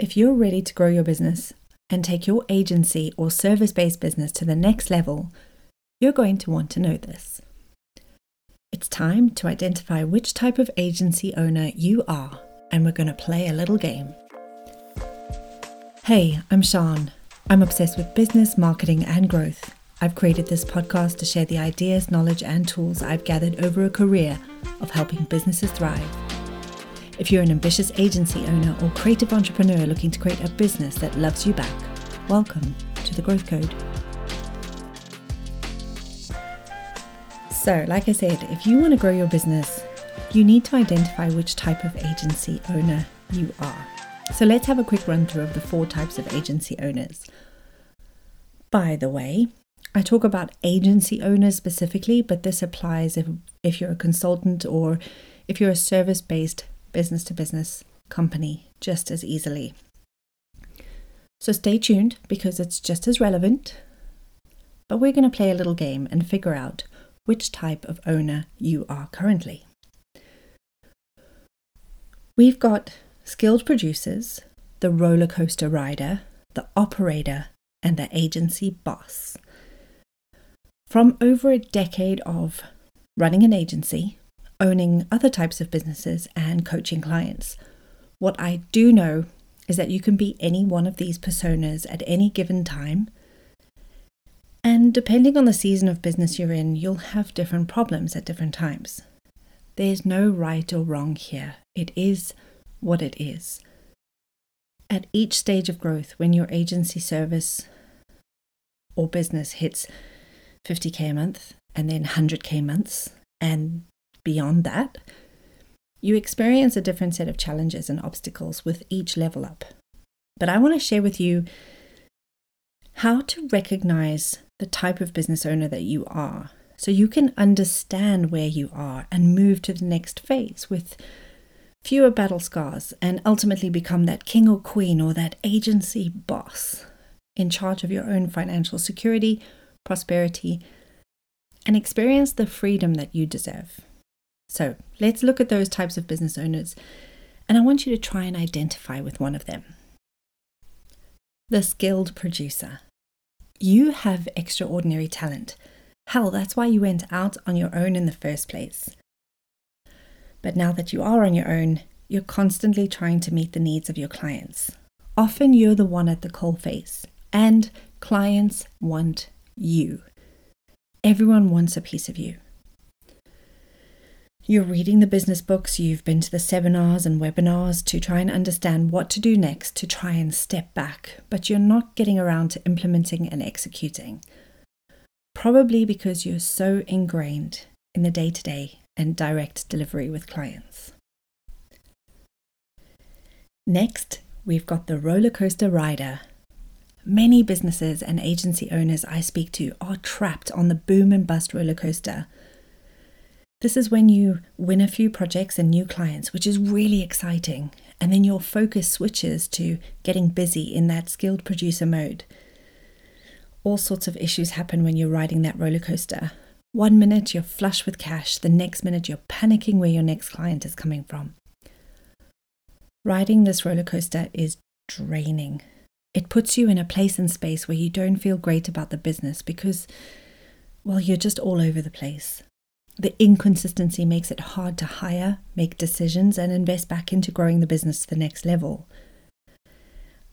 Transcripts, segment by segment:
If you're ready to grow your business and take your agency or service based business to the next level, you're going to want to know this. It's time to identify which type of agency owner you are, and we're going to play a little game. Hey, I'm Sean. I'm obsessed with business, marketing, and growth. I've created this podcast to share the ideas, knowledge, and tools I've gathered over a career of helping businesses thrive. If you're an ambitious agency owner or creative entrepreneur looking to create a business that loves you back, welcome to the Growth Code. So, like I said, if you want to grow your business, you need to identify which type of agency owner you are. So, let's have a quick run through of the four types of agency owners. By the way, I talk about agency owners specifically, but this applies if, if you're a consultant or if you're a service based business to business company just as easily. So stay tuned because it's just as relevant. But we're going to play a little game and figure out which type of owner you are currently. We've got skilled producers, the roller coaster rider, the operator, and the agency boss. From over a decade of running an agency, owning other types of businesses, and coaching clients, what I do know is that you can be any one of these personas at any given time. And depending on the season of business you're in, you'll have different problems at different times. There's no right or wrong here. It is what it is. At each stage of growth, when your agency service or business hits 50k a month and then 100k months and beyond that, you experience a different set of challenges and obstacles with each level up. But I want to share with you how to recognize the type of business owner that you are so you can understand where you are and move to the next phase with fewer battle scars and ultimately become that king or queen or that agency boss in charge of your own financial security, prosperity, and experience the freedom that you deserve. So let's look at those types of business owners, and I want you to try and identify with one of them. The skilled producer. You have extraordinary talent. Hell, that's why you went out on your own in the first place. But now that you are on your own, you're constantly trying to meet the needs of your clients. Often you're the one at the coalface, and clients want you. Everyone wants a piece of you. You're reading the business books, you've been to the seminars and webinars to try and understand what to do next to try and step back, but you're not getting around to implementing and executing. Probably because you're so ingrained in the day to day and direct delivery with clients. Next, we've got the roller coaster rider. Many businesses and agency owners I speak to are trapped on the boom and bust roller coaster. This is when you win a few projects and new clients, which is really exciting, and then your focus switches to getting busy in that skilled producer mode. All sorts of issues happen when you're riding that roller coaster. One minute you're flush with cash, the next minute you're panicking where your next client is coming from. Riding this roller coaster is draining. It puts you in a place and space where you don't feel great about the business because, well, you're just all over the place. The inconsistency makes it hard to hire, make decisions, and invest back into growing the business to the next level.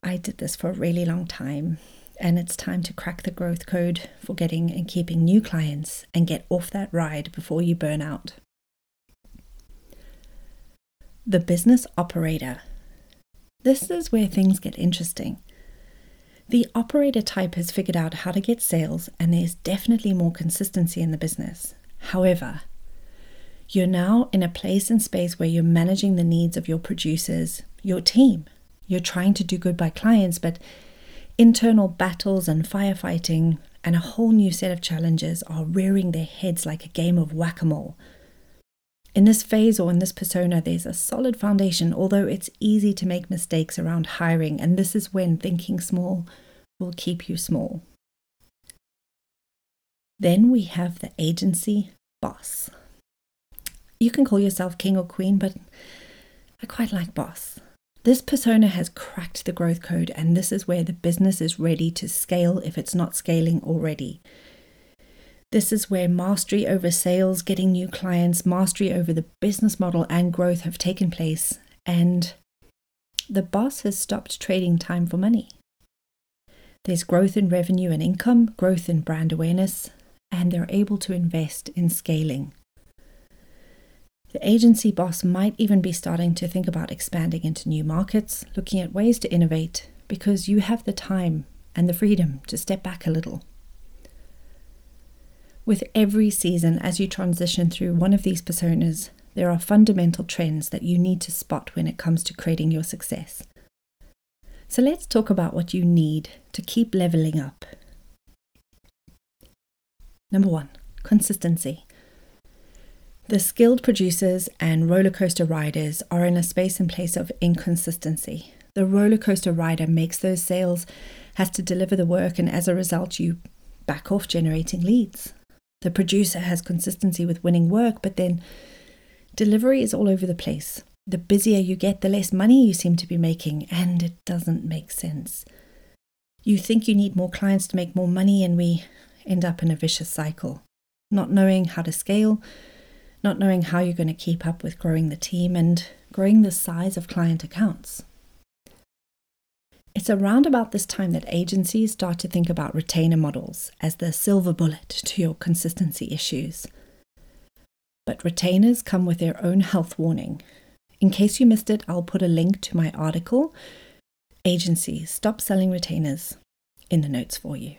I did this for a really long time, and it's time to crack the growth code for getting and keeping new clients and get off that ride before you burn out. The business operator. This is where things get interesting. The operator type has figured out how to get sales, and there's definitely more consistency in the business. However, you're now in a place and space where you're managing the needs of your producers, your team. You're trying to do good by clients, but internal battles and firefighting and a whole new set of challenges are rearing their heads like a game of whack a mole. In this phase or in this persona, there's a solid foundation, although it's easy to make mistakes around hiring, and this is when thinking small will keep you small. Then we have the agency boss. You can call yourself king or queen, but I quite like boss. This persona has cracked the growth code, and this is where the business is ready to scale if it's not scaling already. This is where mastery over sales, getting new clients, mastery over the business model, and growth have taken place, and the boss has stopped trading time for money. There's growth in revenue and income, growth in brand awareness, and they're able to invest in scaling. The agency boss might even be starting to think about expanding into new markets, looking at ways to innovate, because you have the time and the freedom to step back a little. With every season, as you transition through one of these personas, there are fundamental trends that you need to spot when it comes to creating your success. So let's talk about what you need to keep leveling up. Number one, consistency. The skilled producers and roller coaster riders are in a space and place of inconsistency. The roller coaster rider makes those sales, has to deliver the work, and as a result, you back off generating leads. The producer has consistency with winning work, but then delivery is all over the place. The busier you get, the less money you seem to be making, and it doesn't make sense. You think you need more clients to make more money, and we end up in a vicious cycle. Not knowing how to scale, not knowing how you're going to keep up with growing the team and growing the size of client accounts. It's around about this time that agencies start to think about retainer models as the silver bullet to your consistency issues. But retainers come with their own health warning. In case you missed it, I'll put a link to my article, Agencies Stop Selling Retainers, in the notes for you.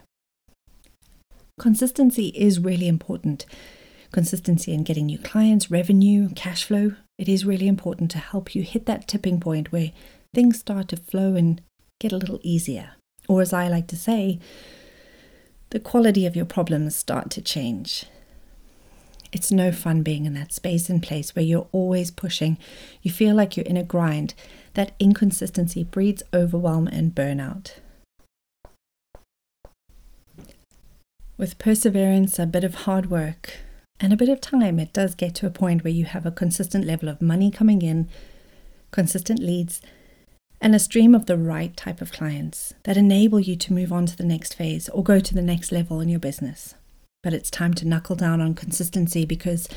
Consistency is really important consistency in getting new clients, revenue, cash flow. It is really important to help you hit that tipping point where things start to flow and get a little easier. Or, as I like to say, the quality of your problems start to change. It's no fun being in that space and place where you're always pushing. You feel like you're in a grind. That inconsistency breeds overwhelm and burnout. With perseverance, a bit of hard work, and a bit of time, it does get to a point where you have a consistent level of money coming in, consistent leads, and a stream of the right type of clients that enable you to move on to the next phase or go to the next level in your business. But it's time to knuckle down on consistency because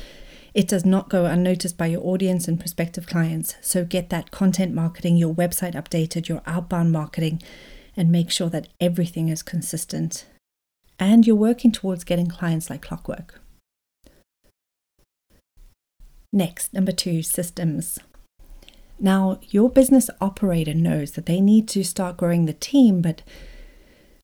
it does not go unnoticed by your audience and prospective clients. So get that content marketing, your website updated, your outbound marketing, and make sure that everything is consistent. And you're working towards getting clients like clockwork. Next, number two, systems. Now, your business operator knows that they need to start growing the team, but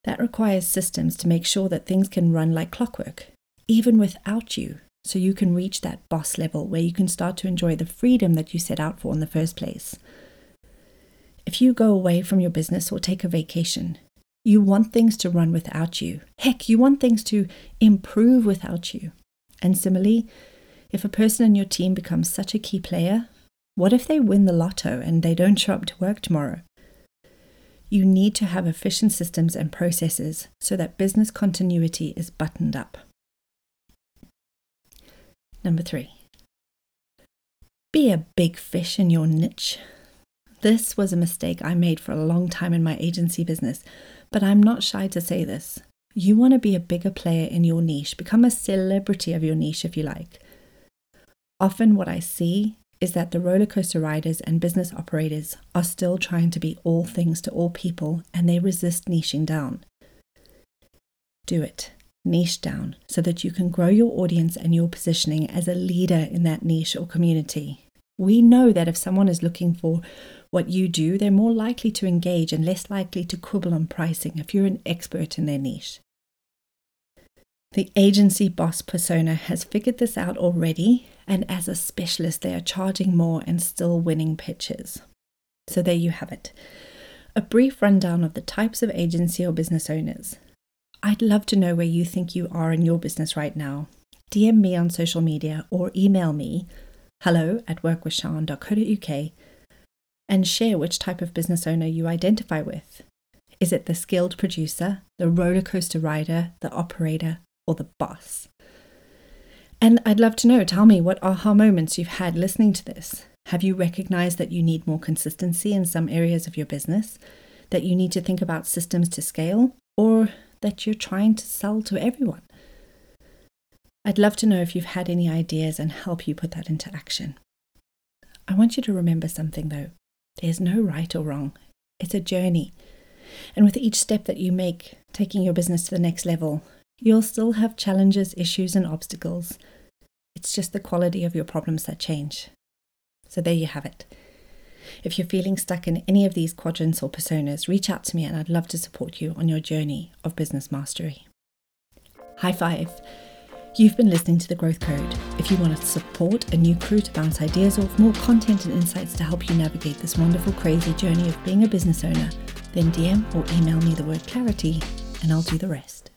that requires systems to make sure that things can run like clockwork, even without you, so you can reach that boss level where you can start to enjoy the freedom that you set out for in the first place. If you go away from your business or take a vacation, you want things to run without you. Heck, you want things to improve without you. And similarly, if a person in your team becomes such a key player, what if they win the lotto and they don't show up to work tomorrow? You need to have efficient systems and processes so that business continuity is buttoned up. Number three, be a big fish in your niche. This was a mistake I made for a long time in my agency business, but I'm not shy to say this. You want to be a bigger player in your niche, become a celebrity of your niche if you like. Often, what I see is that the roller coaster riders and business operators are still trying to be all things to all people and they resist niching down. Do it. Niche down so that you can grow your audience and your positioning as a leader in that niche or community. We know that if someone is looking for what you do, they're more likely to engage and less likely to quibble on pricing if you're an expert in their niche. The agency boss persona has figured this out already, and as a specialist, they are charging more and still winning pitches. So there you have it a brief rundown of the types of agency or business owners. I'd love to know where you think you are in your business right now. DM me on social media or email me hello at workwithshawn.co.uk and share which type of business owner you identify with. Is it the skilled producer, the roller coaster rider, the operator, or the boss. And I'd love to know, tell me what aha moments you've had listening to this. Have you recognized that you need more consistency in some areas of your business? That you need to think about systems to scale? Or that you're trying to sell to everyone? I'd love to know if you've had any ideas and help you put that into action. I want you to remember something though there's no right or wrong, it's a journey. And with each step that you make, taking your business to the next level, you'll still have challenges, issues, and obstacles. It's just the quality of your problems that change. So there you have it. If you're feeling stuck in any of these quadrants or personas, reach out to me and I'd love to support you on your journey of business mastery. High five! You've been listening to The Growth Code. If you want to support a new crew to bounce ideas off, more content and insights to help you navigate this wonderful, crazy journey of being a business owner, then DM or email me the word clarity and I'll do the rest.